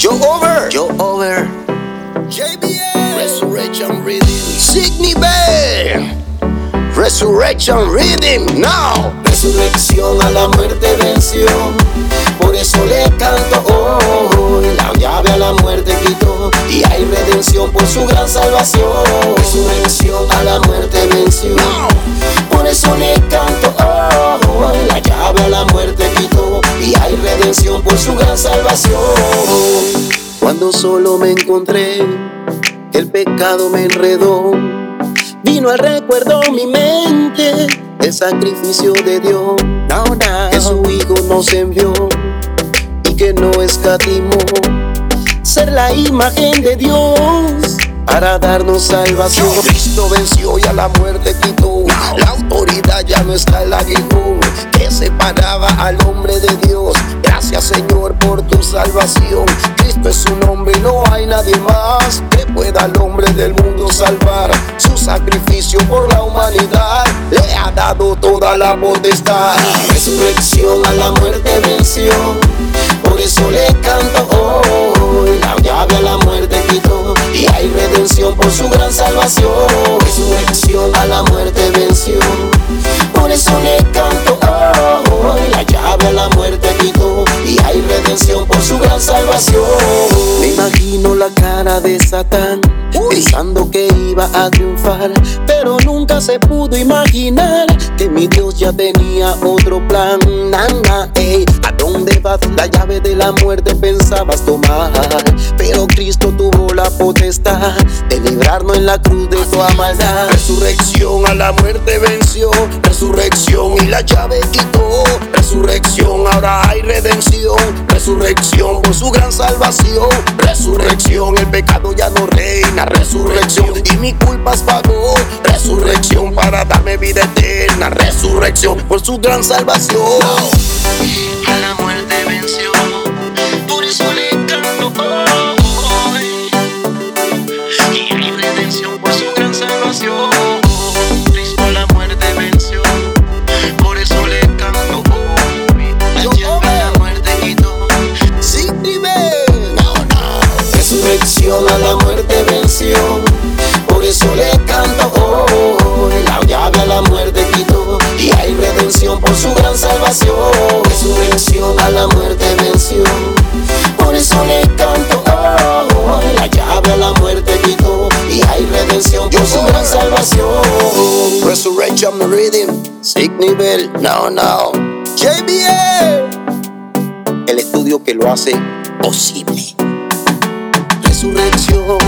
Joe Over, Joe Over, JBL, Resurrection Rhythm, Signy Bell, Resurrection Rhythm, now. Resurrección a la muerte venció, por eso le canto hoy. La llave a la muerte quitó y hay redención por su gran salvación. Resurrección a la muerte venció, por eso le canto hoy. La llave a la muerte quitó y hay redención por su gran salvación. Cuando solo me encontré, el pecado me enredó. Vino al recuerdo mi mente el sacrificio de Dios. Que su Hijo nos envió y que no escatimó ser la imagen de Dios para darnos salvación. Cristo venció y a la muerte quitó. La autoridad ya no está en la aguijón que separaba al hombre de Dios. Señor por tu salvación. Cristo es su nombre y no hay nadie más que pueda al hombre del mundo salvar. Su sacrificio por la humanidad le ha dado toda la potestad. Resurrección a la muerte venció. Por eso le canto hoy. La llave a la muerte quitó y hay redención por su gran salvación. Resurrección a la muerte venció. Por eso le canto de Satán pensando que iba a triunfar, pero nunca se pudo imaginar que mi Dios ya tenía otro plan. Nana, ey, ¿a dónde vas? La llave de la muerte pensabas tomar, pero Cristo tuvo la potestad de librarnos en la cruz de toda maldad. Resurrección a la muerte venció, resurrección y la llave quitó. Resurrección, ahora hay redención. Resurrección por su gran salvación. Resurrección, el pecado ya no reina. Resurrección y mi culpas pagó. Resurrección para darme vida eterna. Resurrección por su gran salvación. Por su gran salvación. Resurrección a la muerte venció. Por eso le canto hoy. La llave a la muerte quitó. Y hay redención por su gran salvación. Resurrection Rhythm, Signy Bell, now, now. JBL, El estudio que lo hace posible. Resurrección